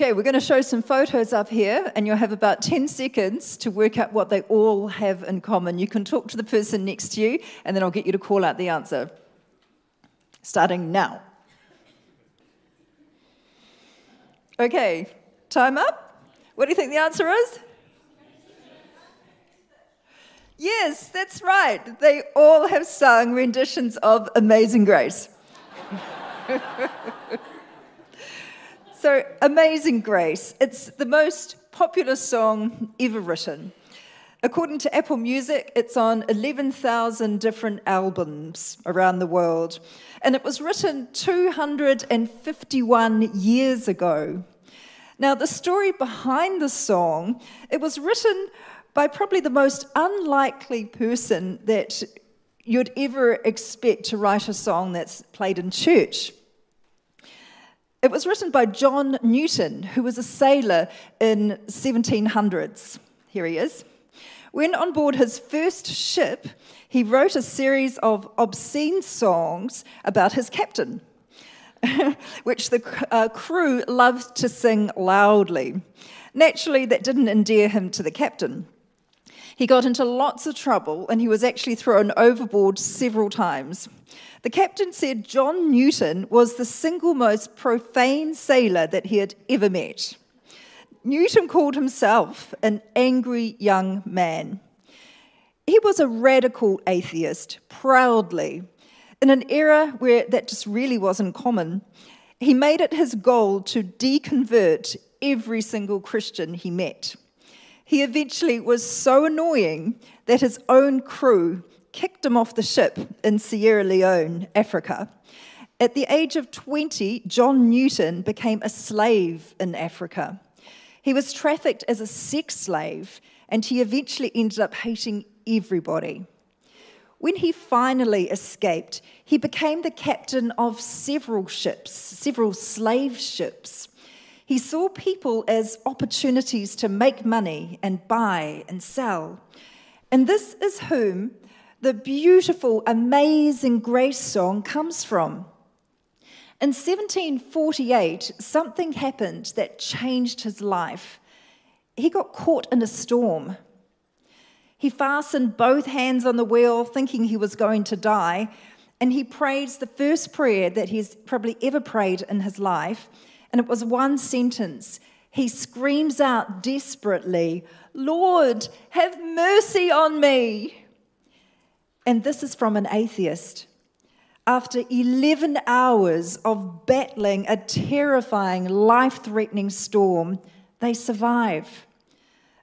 Okay, we're going to show some photos up here, and you'll have about 10 seconds to work out what they all have in common. You can talk to the person next to you, and then I'll get you to call out the answer. Starting now. Okay, time up. What do you think the answer is? Yes, that's right. They all have sung renditions of Amazing Grace. so, Amazing Grace, it's the most popular song ever written. According to Apple Music, it's on 11,000 different albums around the world. And it was written 251 years ago. Now, the story behind the song, it was written by probably the most unlikely person that you'd ever expect to write a song that's played in church. It was written by John Newton, who was a sailor in 1700s. Here he is. When on board his first ship, he wrote a series of obscene songs about his captain, which the uh, crew loved to sing loudly. Naturally, that didn't endear him to the captain. He got into lots of trouble and he was actually thrown overboard several times. The captain said John Newton was the single most profane sailor that he had ever met. Newton called himself an angry young man. He was a radical atheist, proudly. In an era where that just really wasn't common, he made it his goal to deconvert every single Christian he met. He eventually was so annoying that his own crew kicked him off the ship in Sierra Leone, Africa. At the age of 20, John Newton became a slave in Africa. He was trafficked as a sex slave, and he eventually ended up hating everybody. When he finally escaped, he became the captain of several ships, several slave ships. He saw people as opportunities to make money and buy and sell. And this is whom the beautiful, amazing grace song comes from. In 1748, something happened that changed his life. He got caught in a storm. He fastened both hands on the wheel, thinking he was going to die, and he prayed the first prayer that he's probably ever prayed in his life and it was one sentence. He screams out desperately, Lord, have mercy on me. And this is from an atheist. After 11 hours of battling a terrifying, life threatening storm, they survive.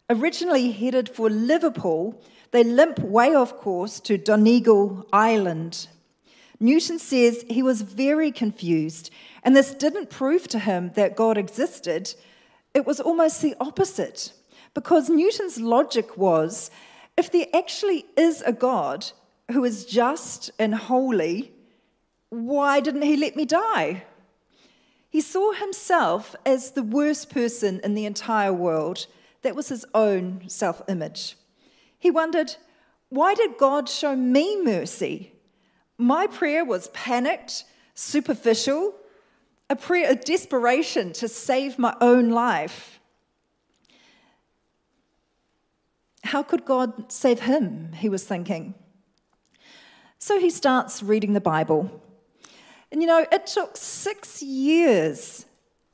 Originally headed for Liverpool, they limp way off course to Donegal Ireland. Newton says he was very confused and this didn't prove to him that God existed. It was almost the opposite. Because Newton's logic was if there actually is a God who is just and holy, why didn't he let me die? He saw himself as the worst person in the entire world. That was his own self image. He wondered, why did God show me mercy? My prayer was panicked, superficial, a prayer of desperation to save my own life. How could God save him? He was thinking. So he starts reading the Bible. And you know, it took six years,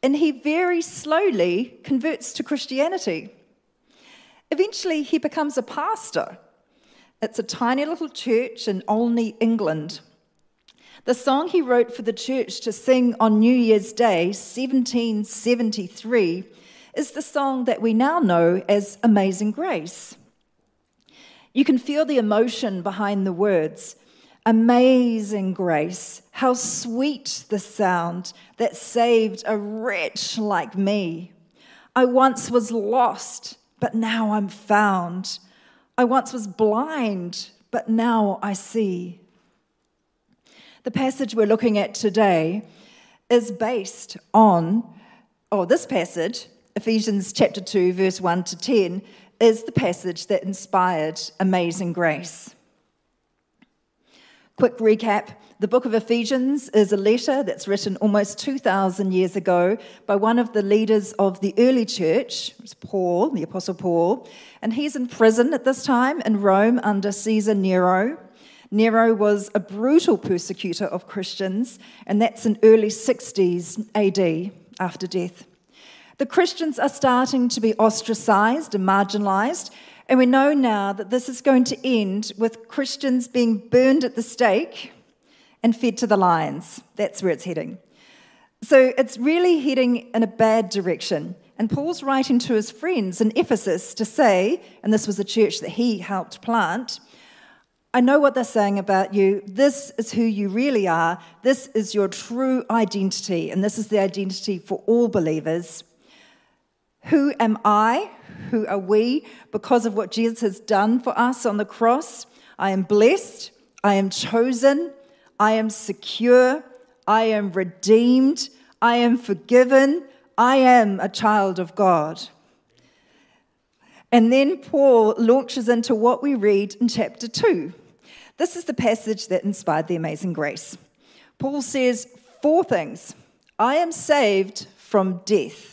and he very slowly converts to Christianity. Eventually, he becomes a pastor. It's a tiny little church in Olney, England. The song he wrote for the church to sing on New Year's Day, 1773, is the song that we now know as Amazing Grace. You can feel the emotion behind the words. Amazing grace, how sweet the sound that saved a wretch like me. I once was lost, but now I'm found. I once was blind, but now I see. The passage we're looking at today is based on, oh, this passage, Ephesians chapter 2, verse 1 to 10, is the passage that inspired Amazing Grace. Quick recap the book of Ephesians is a letter that's written almost 2,000 years ago by one of the leaders of the early church, it was Paul, the Apostle Paul, and he's in prison at this time in Rome under Caesar Nero. Nero was a brutal persecutor of Christians, and that's in early 60s AD after death. The Christians are starting to be ostracized and marginalized, and we know now that this is going to end with Christians being burned at the stake and fed to the lions. That's where it's heading. So it's really heading in a bad direction. And Paul's writing to his friends in Ephesus to say, and this was a church that he helped plant, I know what they're saying about you. This is who you really are. This is your true identity. And this is the identity for all believers. Who am I? Who are we? Because of what Jesus has done for us on the cross, I am blessed. I am chosen. I am secure, I am redeemed, I am forgiven, I am a child of God. And then Paul launches into what we read in chapter 2. This is the passage that inspired the amazing grace. Paul says four things I am saved from death.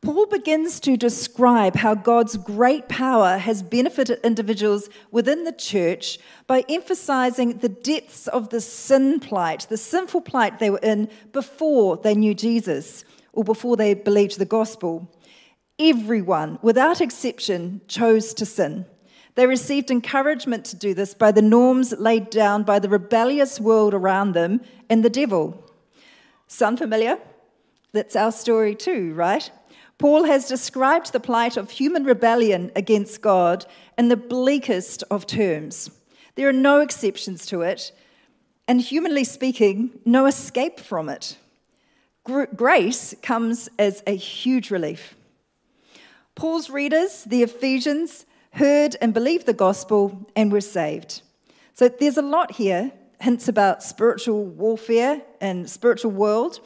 Paul begins to describe how God's great power has benefited individuals within the church by emphasizing the depths of the sin plight, the sinful plight they were in before they knew Jesus or before they believed the gospel. Everyone, without exception, chose to sin. They received encouragement to do this by the norms laid down by the rebellious world around them and the devil. Sound familiar? That's our story too, right? Paul has described the plight of human rebellion against God in the bleakest of terms. There are no exceptions to it, and humanly speaking, no escape from it. Grace comes as a huge relief. Paul's readers, the Ephesians, heard and believed the gospel and were saved. So there's a lot here, hints about spiritual warfare and spiritual world,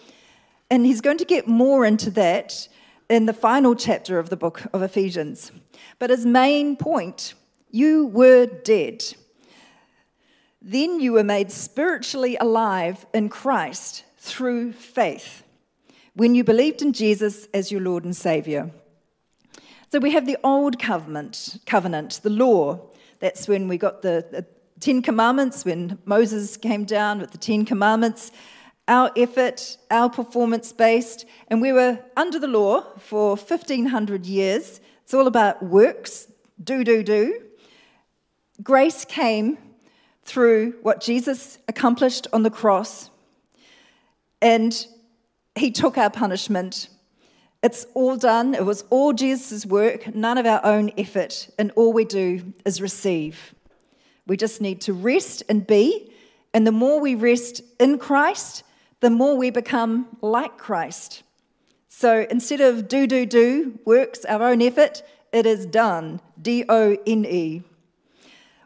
and he's going to get more into that in the final chapter of the book of Ephesians. But his main point you were dead. Then you were made spiritually alive in Christ through faith when you believed in Jesus as your Lord and Savior. So we have the old covenant, covenant, the law. That's when we got the, the Ten Commandments, when Moses came down with the Ten Commandments our effort, our performance based, and we were under the law for 1500 years. It's all about works, do, do, do. Grace came through what Jesus accomplished on the cross, and he took our punishment. It's all done. It was all Jesus' work, none of our own effort, and all we do is receive. We just need to rest and be, and the more we rest in Christ, the more we become like Christ. So instead of do, do, do, works, our own effort, it is done. D O N E.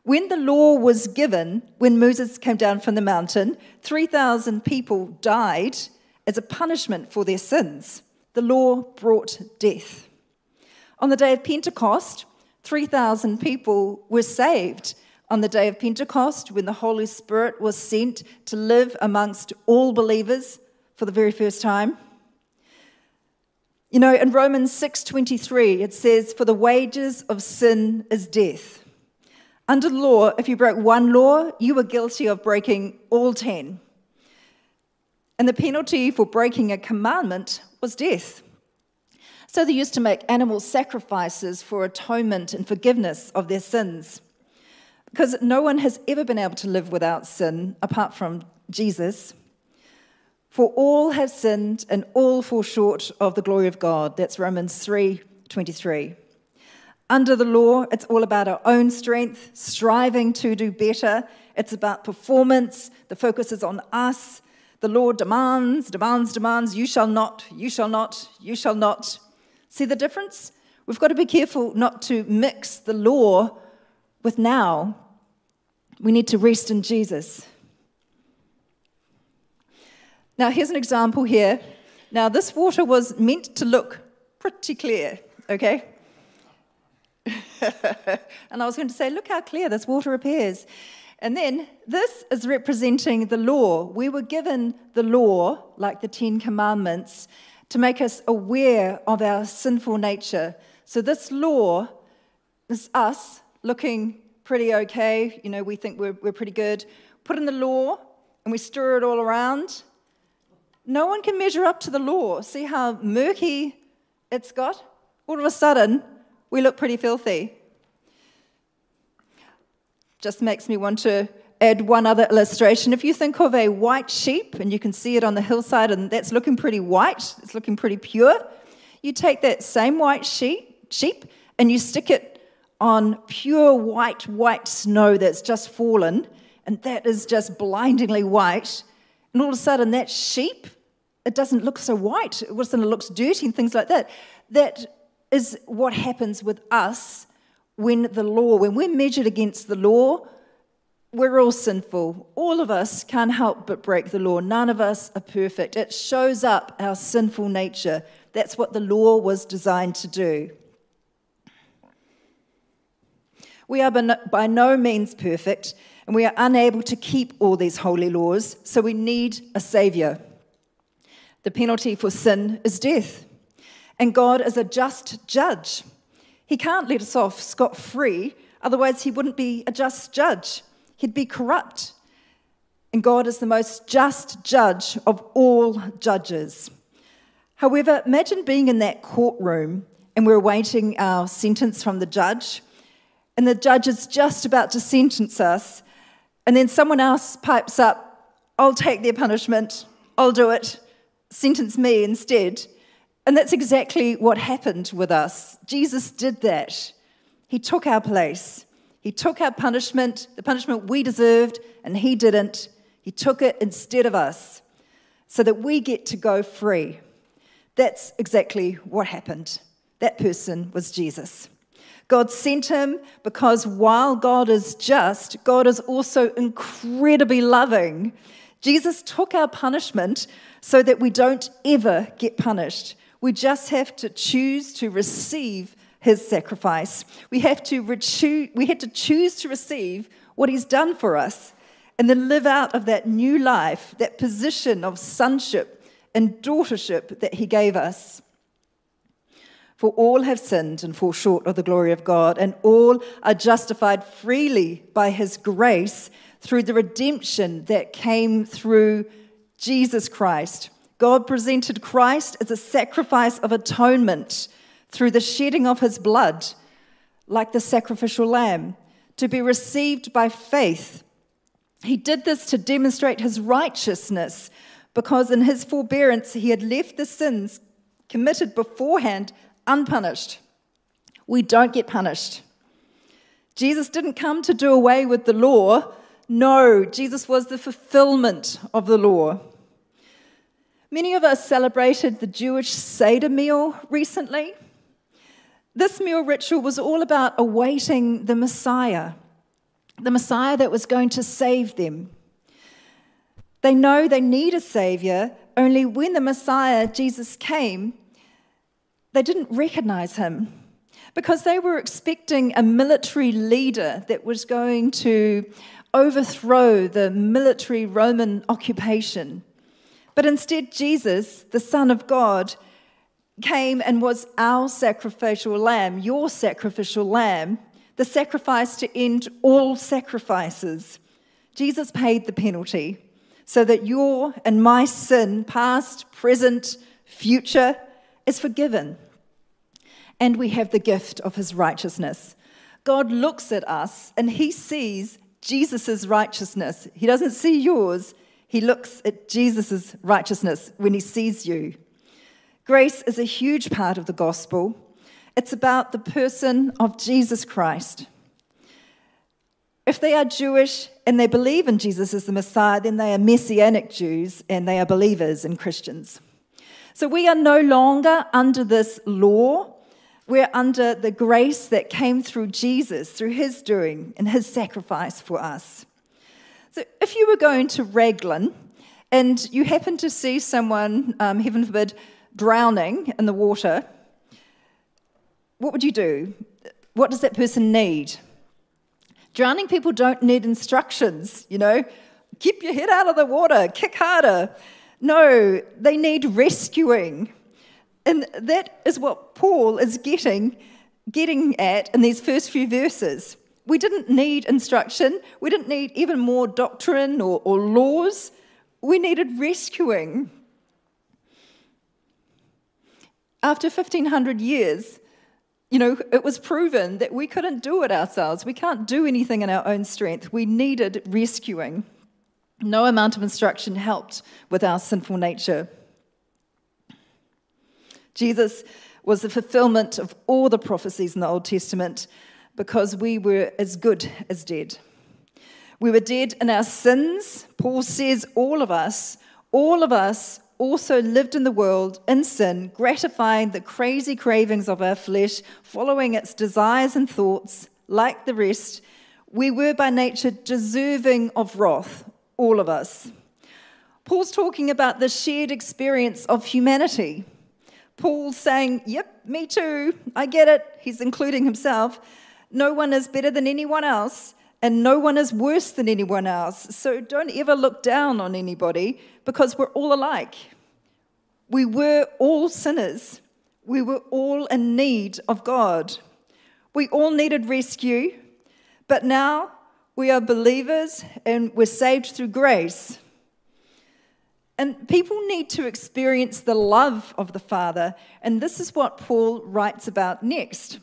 When the law was given, when Moses came down from the mountain, 3,000 people died as a punishment for their sins. The law brought death. On the day of Pentecost, 3,000 people were saved on the day of Pentecost, when the Holy Spirit was sent to live amongst all believers for the very first time. You know, in Romans 6:23 it says for the wages of sin is death. Under the law, if you broke one law, you were guilty of breaking all 10. And the penalty for breaking a commandment was death. So they used to make animal sacrifices for atonement and forgiveness of their sins. Because no one has ever been able to live without sin apart from Jesus. For all have sinned and all fall short of the glory of God. That's Romans 3 23. Under the law, it's all about our own strength, striving to do better. It's about performance. The focus is on us. The law demands, demands, demands, you shall not, you shall not, you shall not. See the difference? We've got to be careful not to mix the law with now. We need to rest in Jesus. Now, here's an example here. Now, this water was meant to look pretty clear, okay? and I was going to say, look how clear this water appears. And then this is representing the law. We were given the law, like the Ten Commandments, to make us aware of our sinful nature. So this law is us looking pretty okay. You know, we think we're, we're pretty good. Put in the law and we stir it all around. No one can measure up to the law. See how murky it's got? All of a sudden, we look pretty filthy. Just makes me want to add one other illustration. If you think of a white sheep, and you can see it on the hillside, and that's looking pretty white, it's looking pretty pure, you take that same white sheep, sheep and you stick it on pure white, white snow that's just fallen, and that is just blindingly white. And all of a sudden, that sheep, it doesn't look so white. A sudden, it looks dirty and things like that. That is what happens with us when the law, when we're measured against the law, we're all sinful. All of us can't help but break the law. None of us are perfect. It shows up our sinful nature. That's what the law was designed to do. We are by no means perfect, and we are unable to keep all these holy laws, so we need a Savior. The penalty for sin is death. And God is a just judge. He can't let us off scot free, otherwise, He wouldn't be a just judge. He'd be corrupt. And God is the most just judge of all judges. However, imagine being in that courtroom and we're awaiting our sentence from the judge, and the judge is just about to sentence us, and then someone else pipes up, I'll take their punishment, I'll do it, sentence me instead. And that's exactly what happened with us. Jesus did that. He took our place. He took our punishment, the punishment we deserved, and He didn't. He took it instead of us so that we get to go free. That's exactly what happened. That person was Jesus. God sent him because while God is just, God is also incredibly loving. Jesus took our punishment so that we don't ever get punished. We just have to choose to receive his sacrifice. We have to, rechu- we had to choose to receive what he's done for us and then live out of that new life, that position of sonship and daughtership that he gave us. For all have sinned and fall short of the glory of God, and all are justified freely by his grace through the redemption that came through Jesus Christ God presented Christ as a sacrifice of atonement through the shedding of his blood, like the sacrificial lamb, to be received by faith. He did this to demonstrate his righteousness because in his forbearance he had left the sins committed beforehand unpunished. We don't get punished. Jesus didn't come to do away with the law. No, Jesus was the fulfillment of the law. Many of us celebrated the Jewish Seder meal recently. This meal ritual was all about awaiting the Messiah, the Messiah that was going to save them. They know they need a Savior, only when the Messiah, Jesus, came, they didn't recognize him because they were expecting a military leader that was going to overthrow the military Roman occupation. But instead, Jesus, the Son of God, came and was our sacrificial lamb, your sacrificial lamb, the sacrifice to end all sacrifices. Jesus paid the penalty so that your and my sin, past, present, future, is forgiven. And we have the gift of his righteousness. God looks at us and he sees Jesus' righteousness. He doesn't see yours, he looks at Jesus' righteousness when he sees you. Grace is a huge part of the gospel, It's about the person of Jesus Christ. If they are Jewish and they believe in Jesus as the Messiah, then they are Messianic Jews and they are believers and Christians. So we are no longer under this law. We're under the grace that came through Jesus, through his doing and his sacrifice for us. So if you were going to Raglan and you happen to see someone, um, heaven forbid, drowning in the water, what would you do? What does that person need? Drowning people don't need instructions, you know. Keep your head out of the water, kick harder. No, they need rescuing. And that is what Paul is getting, getting at in these first few verses. We didn't need instruction, we didn't need even more doctrine or, or laws. We needed rescuing. After 1500 years, you know, it was proven that we couldn't do it ourselves. We can't do anything in our own strength. We needed rescuing. No amount of instruction helped with our sinful nature. Jesus was the fulfillment of all the prophecies in the Old Testament because we were as good as dead. We were dead in our sins. Paul says all of us, all of us also lived in the world in sin, gratifying the crazy cravings of our flesh, following its desires and thoughts, like the rest. We were by nature deserving of wrath all of us. Paul's talking about the shared experience of humanity. Paul's saying, Yep, me too. I get it. He's including himself. No one is better than anyone else, and no one is worse than anyone else. So don't ever look down on anybody because we're all alike. We were all sinners. We were all in need of God. We all needed rescue, but now we are believers and we're saved through grace. And people need to experience the love of the Father. And this is what Paul writes about next.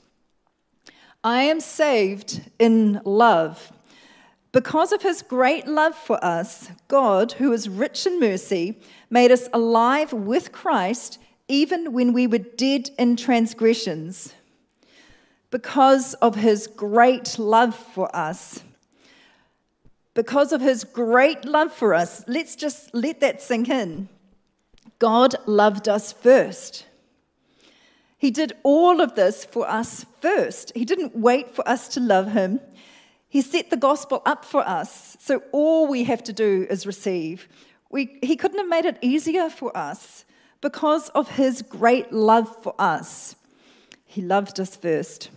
I am saved in love. Because of his great love for us, God, who is rich in mercy, made us alive with Christ even when we were dead in transgressions. Because of his great love for us, because of his great love for us. Let's just let that sink in. God loved us first. He did all of this for us first. He didn't wait for us to love him. He set the gospel up for us. So all we have to do is receive. We, he couldn't have made it easier for us because of his great love for us. He loved us first.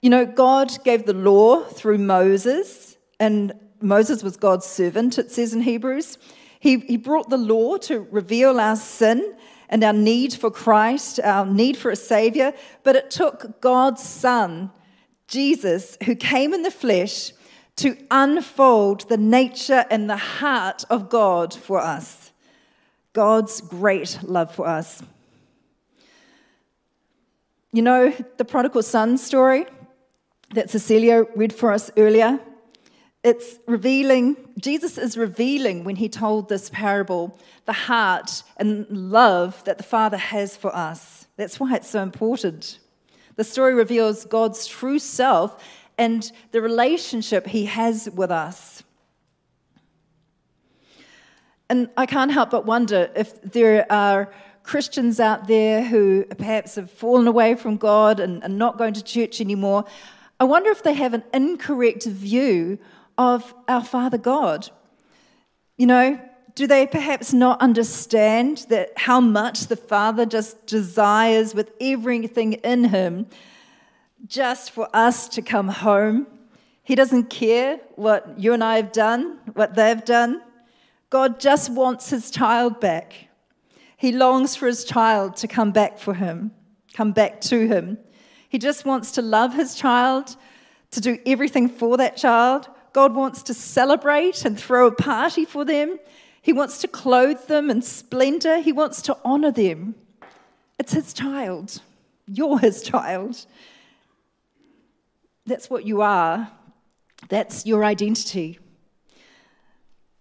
You know, God gave the law through Moses and Moses was God's servant, it says in Hebrews. He, he brought the law to reveal our sin and our need for Christ, our need for a Savior, but it took God's Son, Jesus, who came in the flesh, to unfold the nature and the heart of God for us. God's great love for us. You know the prodigal son story that Cecilia read for us earlier? It's revealing, Jesus is revealing when he told this parable the heart and love that the Father has for us. That's why it's so important. The story reveals God's true self and the relationship he has with us. And I can't help but wonder if there are Christians out there who perhaps have fallen away from God and are not going to church anymore. I wonder if they have an incorrect view of our Father God. You know, do they perhaps not understand that how much the Father just desires with everything in him just for us to come home? He doesn't care what you and I have done, what they've done. God just wants his child back. He longs for his child to come back for him, come back to him. He just wants to love his child, to do everything for that child, God wants to celebrate and throw a party for them. He wants to clothe them in splendor. He wants to honor them. It's his child. You're his child. That's what you are. That's your identity.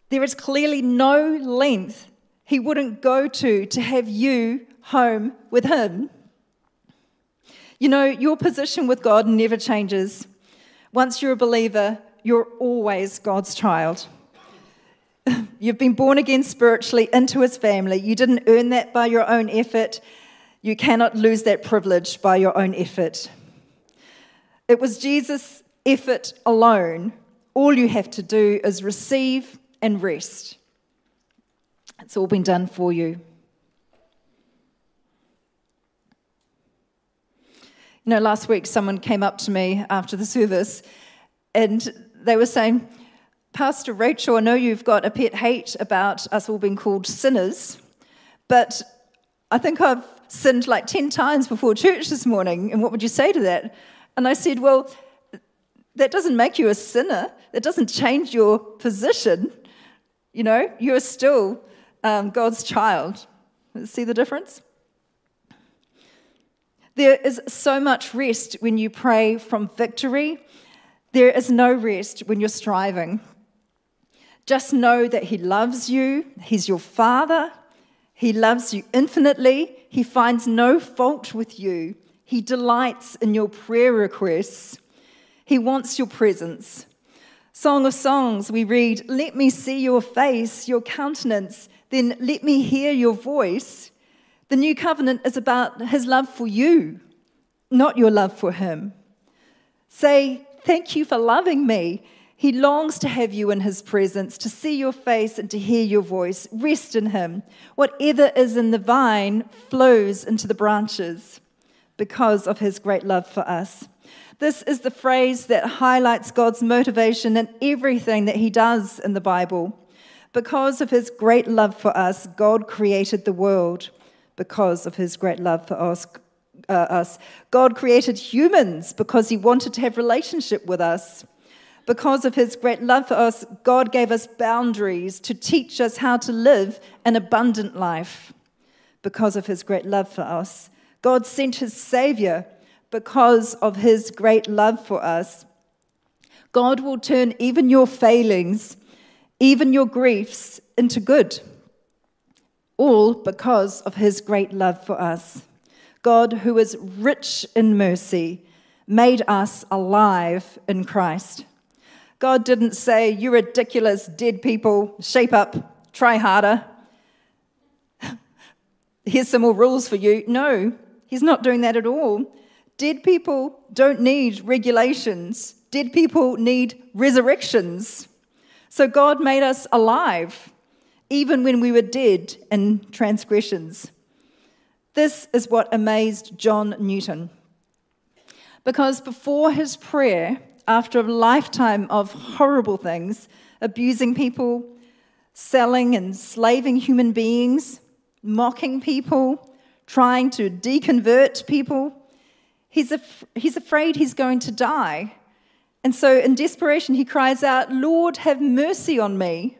There is clearly no length he wouldn't go to to have you home with him. You know, your position with God never changes. Once you're a believer, you're always God's child. You've been born again spiritually into his family. You didn't earn that by your own effort. You cannot lose that privilege by your own effort. It was Jesus' effort alone. All you have to do is receive and rest. It's all been done for you. You know, last week someone came up to me after the service and they were saying, Pastor Rachel, I know you've got a pet hate about us all being called sinners, but I think I've sinned like 10 times before church this morning, and what would you say to that? And I said, Well, that doesn't make you a sinner, that doesn't change your position. You know, you're still um, God's child. See the difference? There is so much rest when you pray from victory. There is no rest when you're striving. Just know that He loves you, He's your Father, He loves you infinitely, He finds no fault with you, He delights in your prayer requests, He wants your presence. Song of Songs, we read, Let me see your face, your countenance, then let me hear your voice. The new covenant is about His love for you, not your love for Him. Say, Thank you for loving me. He longs to have you in his presence, to see your face and to hear your voice. Rest in him. Whatever is in the vine flows into the branches because of his great love for us. This is the phrase that highlights God's motivation in everything that he does in the Bible. Because of his great love for us, God created the world. Because of his great love for us, uh, us. God created humans because he wanted to have relationship with us. Because of his great love for us, God gave us boundaries to teach us how to live an abundant life. Because of his great love for us, God sent his Savior because of his great love for us. God will turn even your failings, even your griefs, into good, all because of his great love for us. God, who is rich in mercy, made us alive in Christ. God didn't say, You ridiculous, dead people, shape up, try harder. Here's some more rules for you. No, He's not doing that at all. Dead people don't need regulations, dead people need resurrections. So God made us alive, even when we were dead in transgressions. This is what amazed John Newton. Because before his prayer, after a lifetime of horrible things, abusing people, selling and slaving human beings, mocking people, trying to deconvert people. He's, af- he's afraid he's going to die. And so, in desperation, he cries out, Lord, have mercy on me.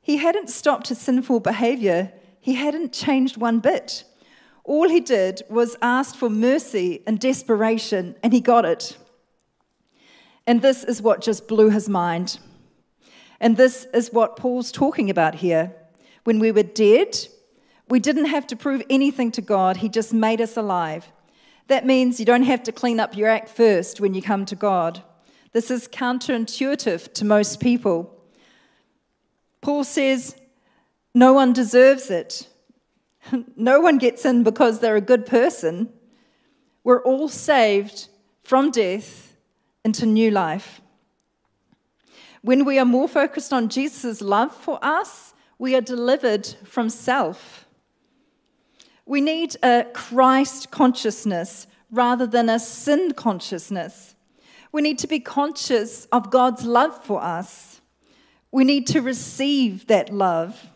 He hadn't stopped his sinful behavior, he hadn't changed one bit. All he did was ask for mercy and desperation, and he got it. And this is what just blew his mind. And this is what Paul's talking about here. When we were dead, we didn't have to prove anything to God, He just made us alive. That means you don't have to clean up your act first when you come to God. This is counterintuitive to most people. Paul says, No one deserves it. No one gets in because they're a good person. We're all saved from death into new life. When we are more focused on Jesus' love for us, we are delivered from self. We need a Christ consciousness rather than a sin consciousness. We need to be conscious of God's love for us. We need to receive that love.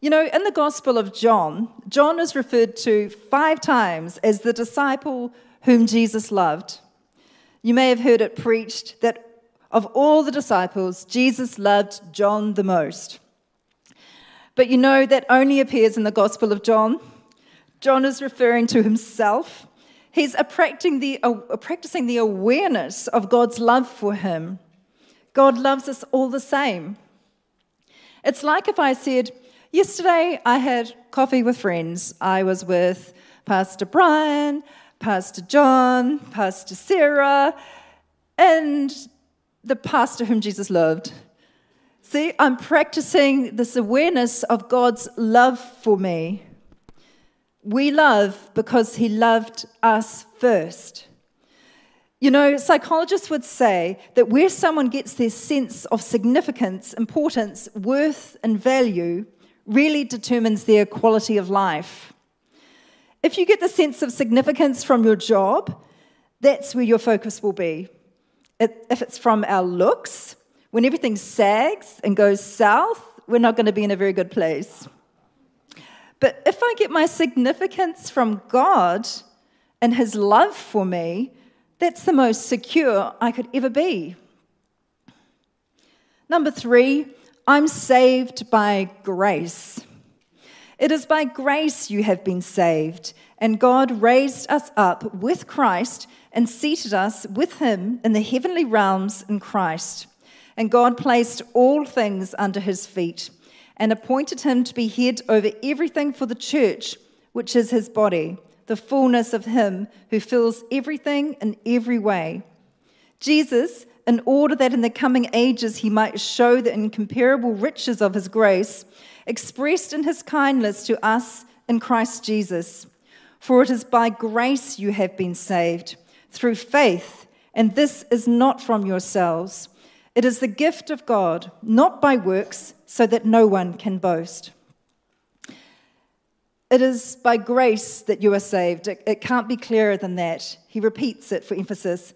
You know, in the Gospel of John, John is referred to five times as the disciple whom Jesus loved. You may have heard it preached that of all the disciples, Jesus loved John the most. But you know that only appears in the Gospel of John. John is referring to himself. He's practicing the, awareness of God's love for him. God loves us all the same. It's like if I said, Yesterday I had coffee with friends. I was with Pastor Brian, Pastor John, Pastor Sarah, and the pastor whom Jesus loved. See, I'm practicing this awareness of God's love for me. We love because He loved us first. You know, psychologists would say that where someone gets their sense of significance, importance, worth, and value really determines their quality of life. If you get the sense of significance from your job, that's where your focus will be. If it's from our looks, when everything sags and goes south, we're not going to be in a very good place. But if I get my significance from God and His love for me, that's the most secure I could ever be. Number three, I'm saved by grace. It is by grace you have been saved, and God raised us up with Christ and seated us with him in the heavenly realms in Christ. And God placed all things under his feet and appointed him to be head over everything for the church, which is his body, the fullness of him who fills everything in every way. Jesus, in order that in the coming ages he might show the incomparable riches of his grace, expressed in his kindness to us in Christ Jesus. For it is by grace you have been saved, through faith, and this is not from yourselves. It is the gift of God, not by works, so that no one can boast. It is by grace that you are saved. It, it, can't be clearer than that. He repeats it for emphasis.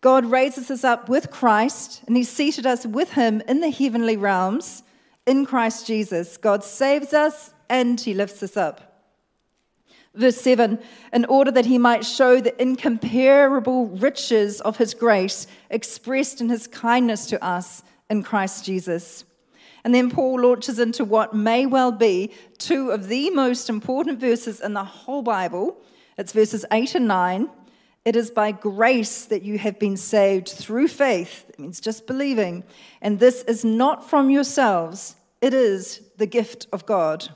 God raises us up with Christ, and He seated us with Him in the heavenly realms in Christ Jesus. God saves us, and He lifts us up. Verse 7 in order that he might show the incomparable riches of his grace expressed in his kindness to us in Christ Jesus. And then Paul launches into what may well be two of the most important verses in the whole Bible. It's verses 8 and 9. It is by grace that you have been saved through faith. It means just believing. And this is not from yourselves, it is the gift of God.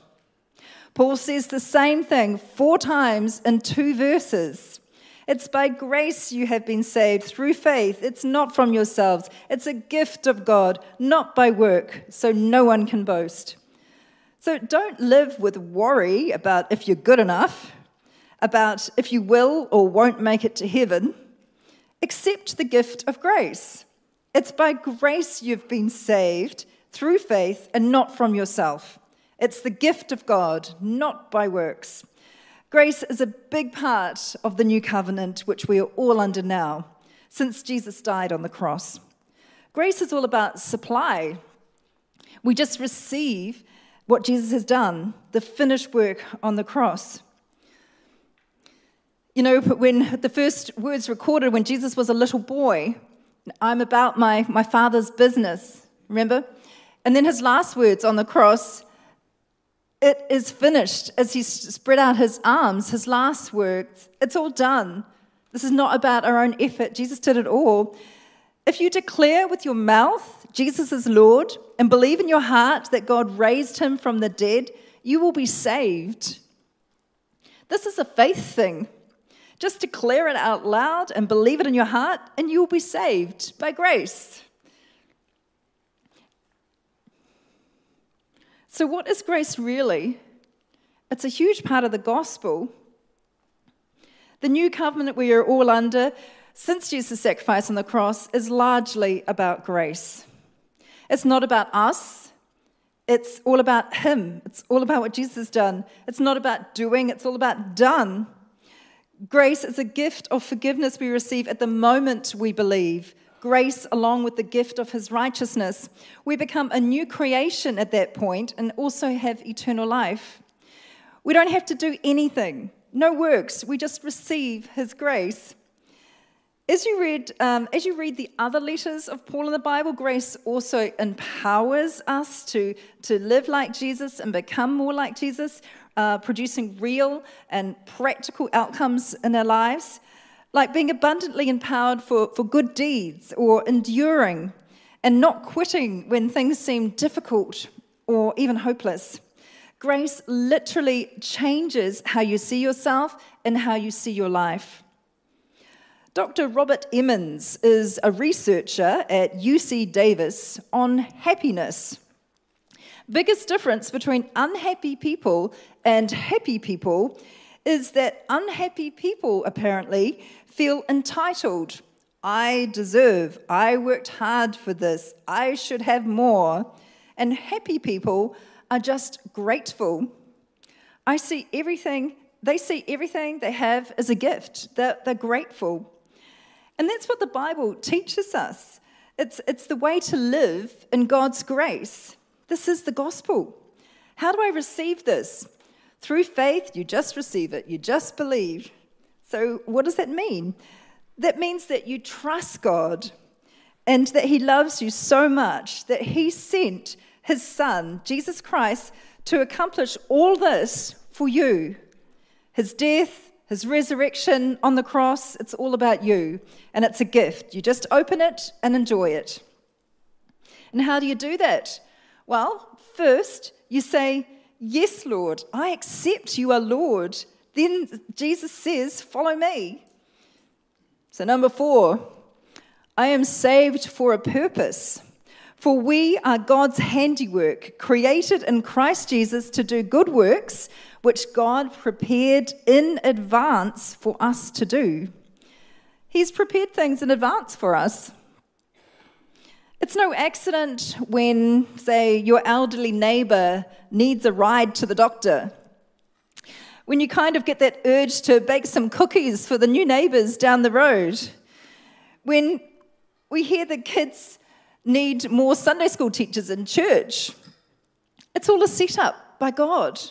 Paul says the same thing four times in two verses. It's by grace you have been saved through faith. It's not from yourselves. It's a gift of God, not by work, so no one can boast. So don't live with worry about if you're good enough, about if you will or won't make it to heaven. Accept the gift of grace. It's by grace you've been saved through faith and not from yourself. It's the gift of God, not by works. Grace is a big part of the new covenant, which we are all under now, since Jesus died on the cross. Grace is all about supply. We just receive what Jesus has done, the finished work on the cross. You know, when the first words recorded when Jesus was a little boy, I'm about my, my father's business, remember? And then his last words on the cross, it is finished as he spread out his arms, his last words. It's all done. This is not about our own effort. Jesus did it all. If you declare with your mouth Jesus is Lord and believe in your heart that God raised him from the dead, you will be saved. This is a faith thing. Just declare it out loud and believe it in your heart, and you will be saved by grace. So, what is grace really? It's a huge part of the gospel. The new covenant we are all under since Jesus' sacrifice on the cross is largely about grace. It's not about us, it's all about Him. It's all about what Jesus has done. It's not about doing, it's all about done. Grace is a gift of forgiveness we receive at the moment we believe grace along with the gift of his righteousness, we become a new creation at that point and also have eternal life. We don't have to do anything, no works, we just receive his grace. As you, read, um, as you read the other letters of Paul in the Bible, grace also empowers us to, to live like Jesus and become more like Jesus, uh, producing real and practical outcomes in our lives like being abundantly empowered for, for good deeds or enduring and not quitting when things seem difficult or even hopeless. grace literally changes how you see yourself and how you see your life. Dr. Robert Emmons is a researcher at UC Davis on happiness. Biggest difference between unhappy people and happy people is that unhappy people apparently feel entitled. I deserve, I worked hard for this, I should have more. And happy people are just grateful. I see everything, they see everything they have as a gift. They're, they're grateful. And that's what the Bible teaches us. It's, it's the way to live in God's grace. This is the gospel. How do I receive this? Through faith, you just receive it, you just believe. So, what does that mean? That means that you trust God and that He loves you so much that He sent His Son, Jesus Christ, to accomplish all this for you. His death, his resurrection on the cross, it's all about you. And it's a gift. You just open it and enjoy it. And how do you do that? Well, first, you say, Yes, Lord, I accept you are Lord. Then Jesus says, Follow me. So, number four, I am saved for a purpose. For we are God's handiwork, created in Christ Jesus to do good works, which God prepared in advance for us to do. He's prepared things in advance for us. It's no accident when, say, your elderly neighbor needs a ride to the doctor. When you kind of get that urge to bake some cookies for the new neighbors down the road. When we hear the kids need more Sunday school teachers in church. It's all a setup by God.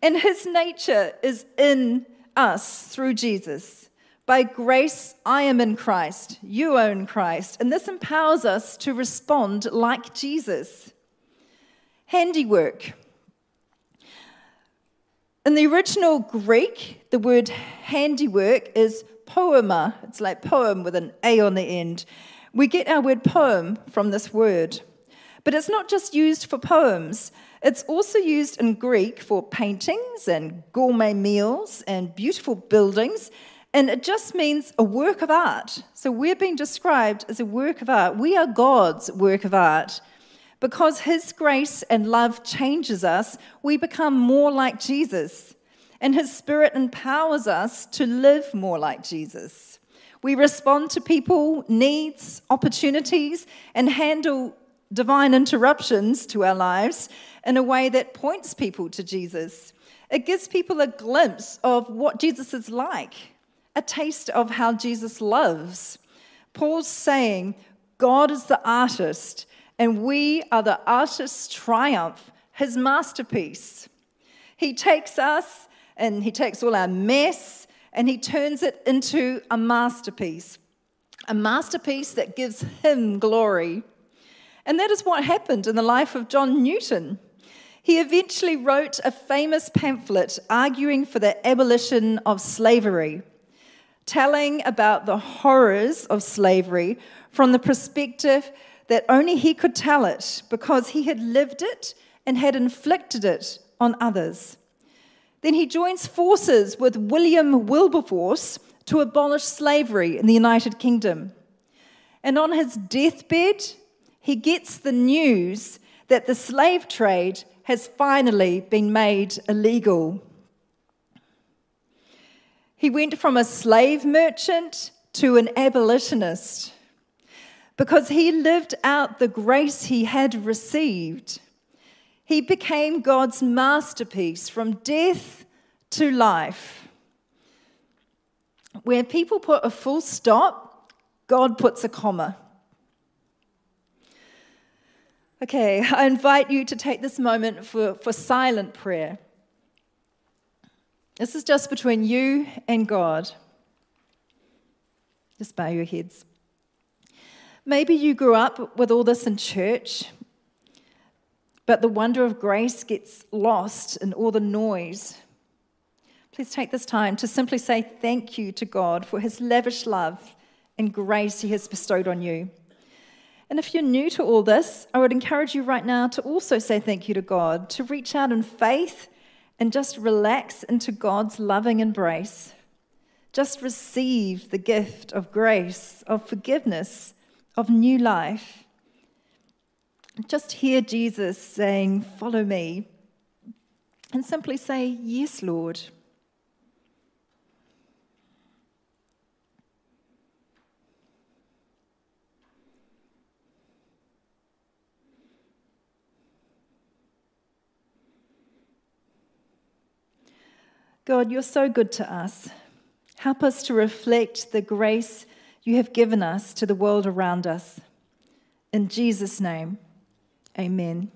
And his nature is in us through Jesus. By grace, I am in Christ, you in Christ, and this empowers us to respond like Jesus. Handiwork. In the original Greek, the word handiwork is poema. It's like poem with an A on the end. We get our word poem from this word. But it's not just used for poems, it's also used in Greek for paintings and gourmet meals and beautiful buildings. And it just means a work of art. So we're being described as a work of art. We are God's work of art. Because His grace and love changes us, we become more like Jesus. And His Spirit empowers us to live more like Jesus. We respond to people, needs, opportunities, and handle divine interruptions to our lives in a way that points people to Jesus. It gives people a glimpse of what Jesus is like, a taste of how Jesus loves. Paul's saying, God is the artist, and we are the artist's triumph, his masterpiece. He takes us and he takes all our mess and he turns it into a masterpiece, a masterpiece that gives him glory. And that is what happened in the life of John Newton. He eventually wrote a famous pamphlet arguing for the abolition of slavery, telling about the horrors of slavery from the perspective that only he could tell it because he had lived it and had inflicted it on others. Then he joins forces with William Wilberforce to abolish slavery in the United Kingdom. And on his deathbed, he gets the news that the slave trade has finally been made illegal. He went from a slave merchant to an abolitionist because he lived out the grace he had received. He became God's masterpiece from death to life. Where people put a full stop, God puts a comma. Okay, I invite you to take this moment for, for silent prayer. This is just between you and God. Just bow your heads. Maybe you grew up with all this in church, but the wonder of grace gets lost in all the noise. Please take this time to simply say thank you to God for his lavish love and grace he has bestowed on you. And if you're new to all this, I would encourage you right now to also say thank you to God, to reach out in faith and just relax into God's loving embrace. Just receive the gift of grace, of forgiveness, of new life. Just hear Jesus saying, Follow me, and simply say, Yes, Lord. God, you're so good to us. Help us to reflect the grace you have given us to the world around us. In Jesus' name, amen.